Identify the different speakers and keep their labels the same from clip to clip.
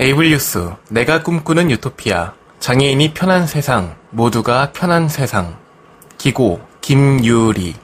Speaker 1: 에이블뉴스 내가 꿈꾸는 유토피아 장애인이 편한 세상 모두가 편한 세상 기고 김유리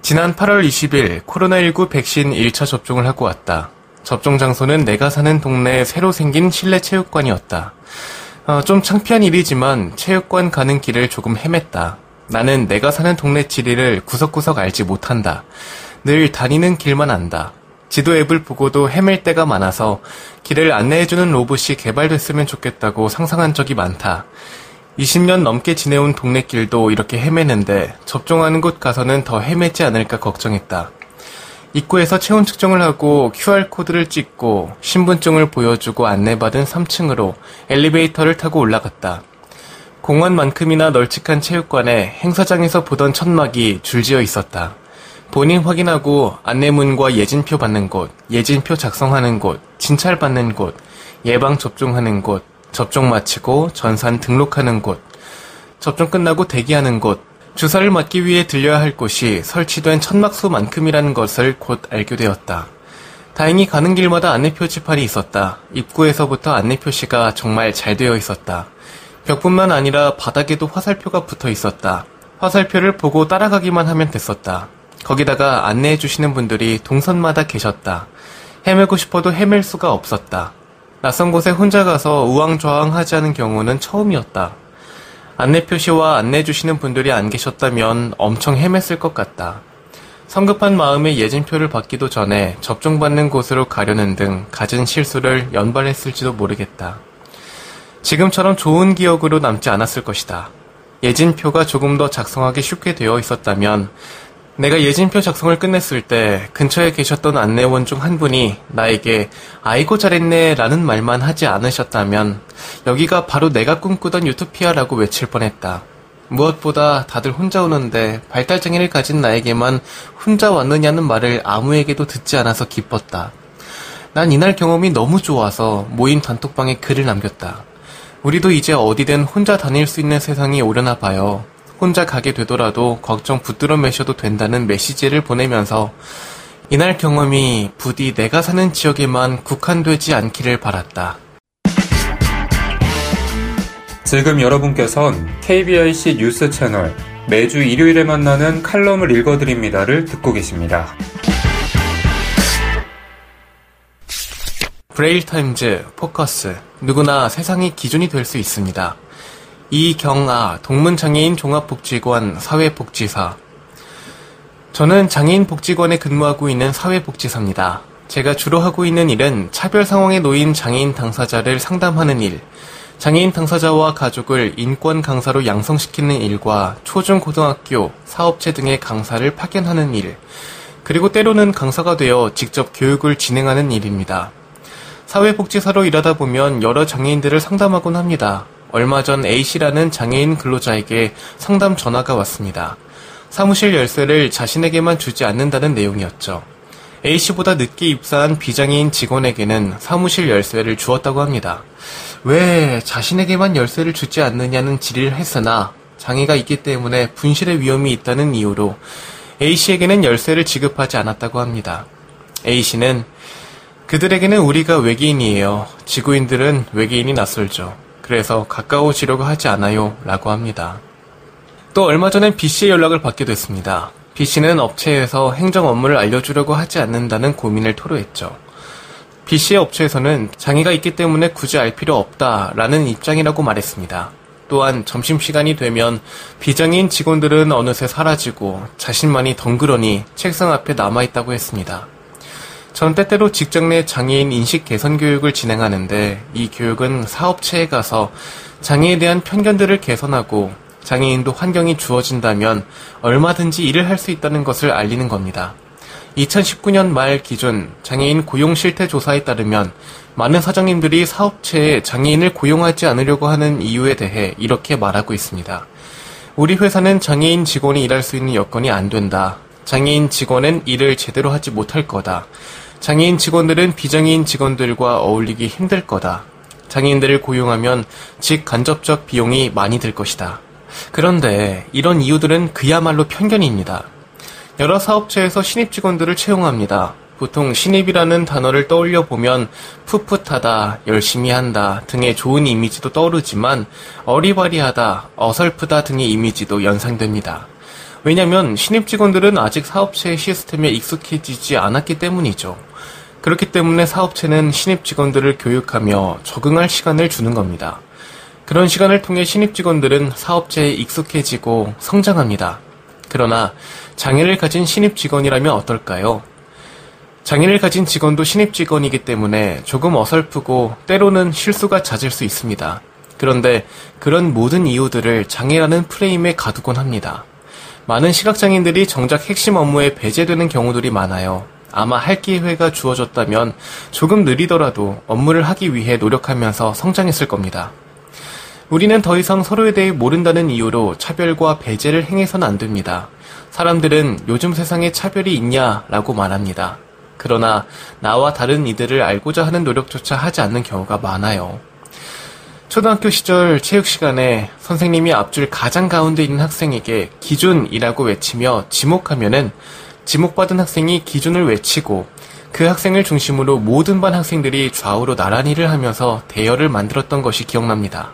Speaker 1: 지난 8월 20일 코로나19 백신 1차 접종을 하고 왔다. 접종 장소는 내가 사는 동네에 새로 생긴 실내 체육관이었다. 어, 좀 창피한 일이지만 체육관 가는 길을 조금 헤맸다. 나는 내가 사는 동네 지리를 구석구석 알지 못한다. 늘 다니는 길만 안다. 지도 앱을 보고도 헤맬 때가 많아서 길을 안내해주는 로봇이 개발됐으면 좋겠다고 상상한 적이 많다. 20년 넘게 지내온 동네 길도 이렇게 헤매는데 접종하는 곳 가서는 더 헤매지 않을까 걱정했다. 입구에서 체온 측정을 하고 QR코드를 찍고 신분증을 보여주고 안내받은 3층으로 엘리베이터를 타고 올라갔다. 공원만큼이나 널찍한 체육관에 행사장에서 보던 천막이 줄지어 있었다. 본인 확인하고 안내문과 예진표 받는 곳, 예진표 작성하는 곳, 진찰 받는 곳, 예방 접종하는 곳, 접종 마치고 전산 등록하는 곳, 접종 끝나고 대기하는 곳, 주사를 맞기 위해 들려야 할 곳이 설치된 천막수만큼이라는 것을 곧 알게 되었다. 다행히 가는 길마다 안내 표지판이 있었다. 입구에서부터 안내 표시가 정말 잘 되어 있었다. 벽뿐만 아니라 바닥에도 화살표가 붙어 있었다. 화살표를 보고 따라가기만 하면 됐었다. 거기다가 안내해 주시는 분들이 동선마다 계셨다. 헤매고 싶어도 헤맬 수가 없었다. 낯선 곳에 혼자 가서 우왕좌왕 하지 않은 경우는 처음이었다. 안내 표시와 안내해 주시는 분들이 안 계셨다면 엄청 헤맸을 것 같다. 성급한 마음에 예진표를 받기도 전에 접종받는 곳으로 가려는 등 갖은 실수를 연발했을지도 모르겠다. 지금처럼 좋은 기억으로 남지 않았을 것이다. 예진표가 조금 더 작성하기 쉽게 되어 있었다면 내가 예진표 작성을 끝냈을 때 근처에 계셨던 안내원 중 한 분이 나에게 아이고 잘했네 라는 말만 하지 않으셨다면 여기가 바로 내가 꿈꾸던 유토피아라고 외칠 뻔했다. 무엇보다 다들 혼자 오는데 발달장애를 가진 나에게만 혼자 왔느냐는 말을 아무에게도 듣지 않아서 기뻤다. 난 이날 경험이 너무 좋아서 모임 단톡방에 글을 남겼다. 우리도 이제 어디든 혼자 다닐 수 있는 세상이 오려나 봐요. 혼자 가게 되더라도 걱정 붙들어 매셔도 된다는 메시지를 보내면서 이날 경험이 부디 내가 사는 지역에만 국한되지 않기를 바랐다.
Speaker 2: 지금 여러분께선 KBIC 뉴스 채널 매주 일요일에 만나는 칼럼을 읽어드립니다를 듣고 계십니다.
Speaker 1: 브레일타임즈, 포커스, 누구나 세상이 기준이 될 수 있습니다. 이경아 동문장애인 종합복지관 사회복지사 저는 장애인 복지관에 근무하고 있는 사회복지사입니다. 제가 주로 하고 있는 일은 차별 상황에 놓인 장애인 당사자를 상담하는 일, 장애인 당사자와 가족을 인권 강사로 양성시키는 일과 초중고등학교, 사업체 등의 강사를 파견하는 일, 그리고 때로는 강사가 되어 직접 교육을 진행하는 일입니다. 사회복지사로 일하다 보면 여러 장애인들을 상담하곤 합니다. 얼마 전 A씨라는 장애인 근로자에게 상담 전화가 왔습니다. 사무실 열쇠를 자신에게만 주지 않는다는 내용이었죠. A씨보다 늦게 입사한 비장애인 직원에게는 사무실 열쇠를 주었다고 합니다. 왜 자신에게만 열쇠를 주지 않느냐는 질의를 했으나 장애가 있기 때문에 분실의 위험이 있다는 이유로 A씨에게는 열쇠를 지급하지 않았다고 합니다. A씨는 그들에게는 우리가 외계인이에요. 지구인들은 외계인이 낯설죠. 그래서 가까워지려고 하지 않아요. 라고 합니다. 또 얼마 전엔 B씨의 연락을 받게 됐습니다. B씨는 업체에서 행정 업무를 알려주려고 하지 않는다는 고민을 토로했죠. B씨의 업체에서는 장애가 있기 때문에 굳이 알 필요 없다라는 입장이라고 말했습니다. 또한 점심시간이 되면 비장애인 직원들은 어느새 사라지고 자신만이 덩그러니 책상 앞에 남아있다고 했습니다. 전 때때로 직장 내 장애인 인식 개선 교육을 진행하는데 이 교육은 사업체에 가서 장애에 대한 편견들을 개선하고 장애인도 환경이 주어진다면 얼마든지 일을 할 수 있다는 것을 알리는 겁니다. 2019년 말 기준 장애인 고용 실태 조사에 따르면 많은 사장님들이 사업체에 장애인을 고용하지 않으려고 하는 이유에 대해 이렇게 말하고 있습니다. 우리 회사는 장애인 직원이 일할 수 있는 여건이 안 된다. 장애인 직원은 일을 제대로 하지 못할 거다. 장애인 직원들은 비장애인 직원들과 어울리기 힘들 거다. 장애인들을 고용하면 직간접적 비용이 많이 들 것이다. 그런데 이런 이유들은 그야말로 편견입니다. 여러 사업체에서 신입 직원들을 채용합니다. 보통 신입이라는 단어를 떠올려 보면 풋풋하다, 열심히 한다 등의 좋은 이미지도 떠오르지만 어리바리하다, 어설프다 등의 이미지도 연상됩니다. 왜냐하면 신입 직원들은 아직 사업체의 시스템에 익숙해지지 않았기 때문이죠. 그렇기 때문에 사업체는 신입 직원들을 교육하며 적응할 시간을 주는 겁니다. 그런 시간을 통해 신입 직원들은 사업체에 익숙해지고 성장합니다. 그러나 장애를 가진 신입 직원이라면 어떨까요? 장애를 가진 직원도 신입 직원이기 때문에 조금 어설프고 때로는 실수가 잦을 수 있습니다. 그런데 그런 모든 이유들을 장애라는 프레임에 가두곤 합니다. 많은 시각장애인들이 정작 핵심 업무에 배제되는 경우들이 많아요. 아마 할 기회가 주어졌다면 조금 느리더라도 업무를 하기 위해 노력하면서 성장했을 겁니다. 우리는 더 이상 서로에 대해 모른다는 이유로 차별과 배제를 행해서는 안 됩니다. 사람들은 요즘 세상에 차별이 있냐라고 말합니다. 그러나 나와 다른 이들을 알고자 하는 노력조차 하지 않는 경우가 많아요. 초등학교 시절 체육 시간에 선생님이 앞줄 가장 가운데 있는 학생에게 기준이라고 외치며 지목하면은 지목받은 학생이 기준을 외치고 그 학생을 중심으로 모든 반 학생들이 좌우로 나란히를 하면서 대열을 만들었던 것이 기억납니다.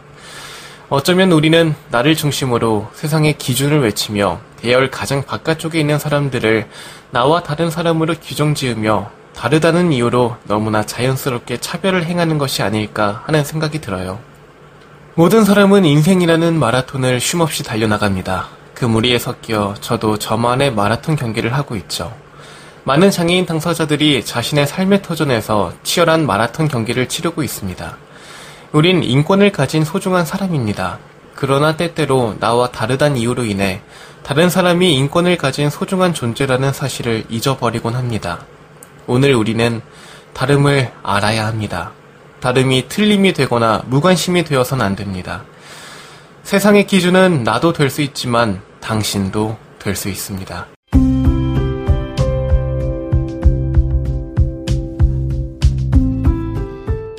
Speaker 1: 어쩌면 우리는 나를 중심으로 세상의 기준을 외치며 대열 가장 바깥쪽에 있는 사람들을 나와 다른 사람으로 규정 지으며 다르다는 이유로 너무나 자연스럽게 차별을 행하는 것이 아닐까 하는 생각이 들어요. 모든 사람은 인생이라는 마라톤을 쉼없이 달려나갑니다. 그 무리에 섞여 저도 저만의 마라톤 경기를 하고 있죠. 많은 장애인 당사자들이 자신의 삶의 터전에서 치열한 마라톤 경기를 치르고 있습니다. 우린 인권을 가진 소중한 사람입니다. 그러나 때때로 나와 다르단 이유로 인해 다른 사람이 인권을 가진 소중한 존재라는 사실을 잊어버리곤 합니다. 오늘 우리는 다름을 알아야 합니다. 다름이 틀림이 되거나 무관심이 되어선 안 됩니다. 세상의 기준은 나도 될 수 있지만 당신도 될 수 있습니다.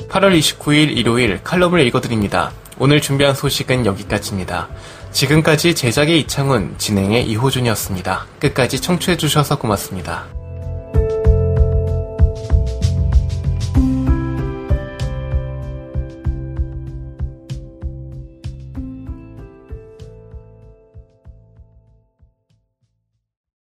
Speaker 1: 8월 29일 일요일 칼럼을 읽어드립니다. 오늘 준비한 소식은 여기까지입니다. 지금까지 제작의 이창훈, 진행의 이호준이었습니다. 끝까지 청취해주셔서 고맙습니다.